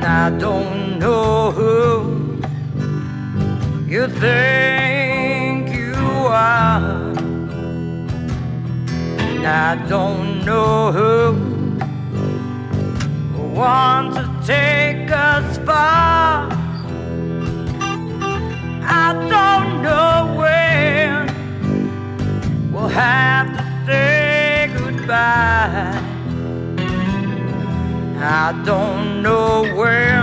I don't know who you think you are. I don't know who I don't know where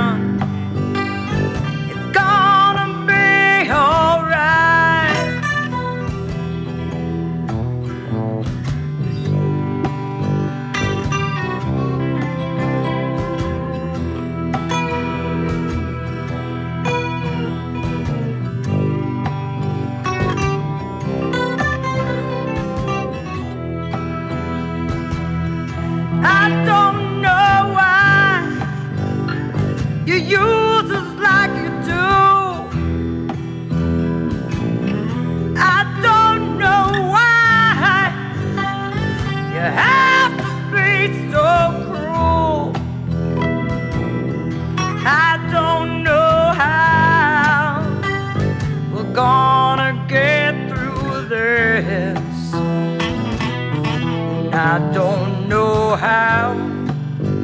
I don't know how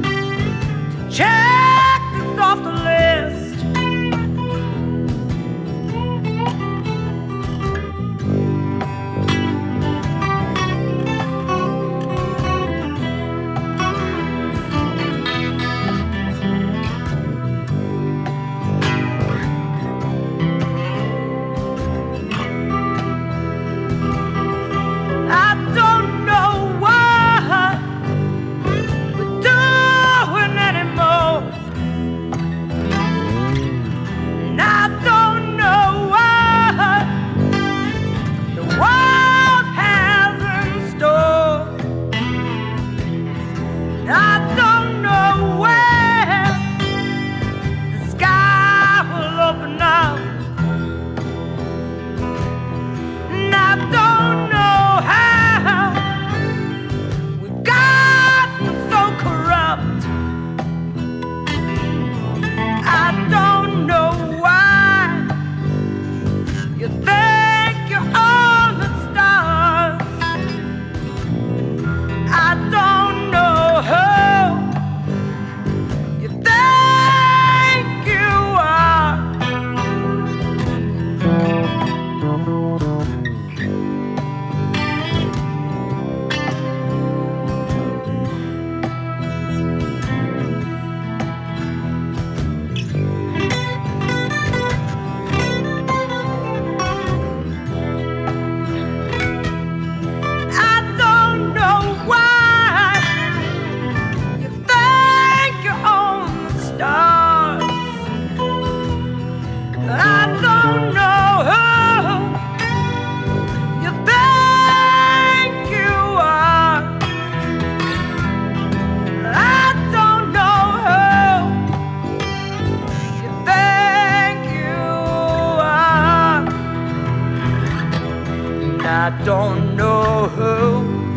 to change. fatto I don't know who.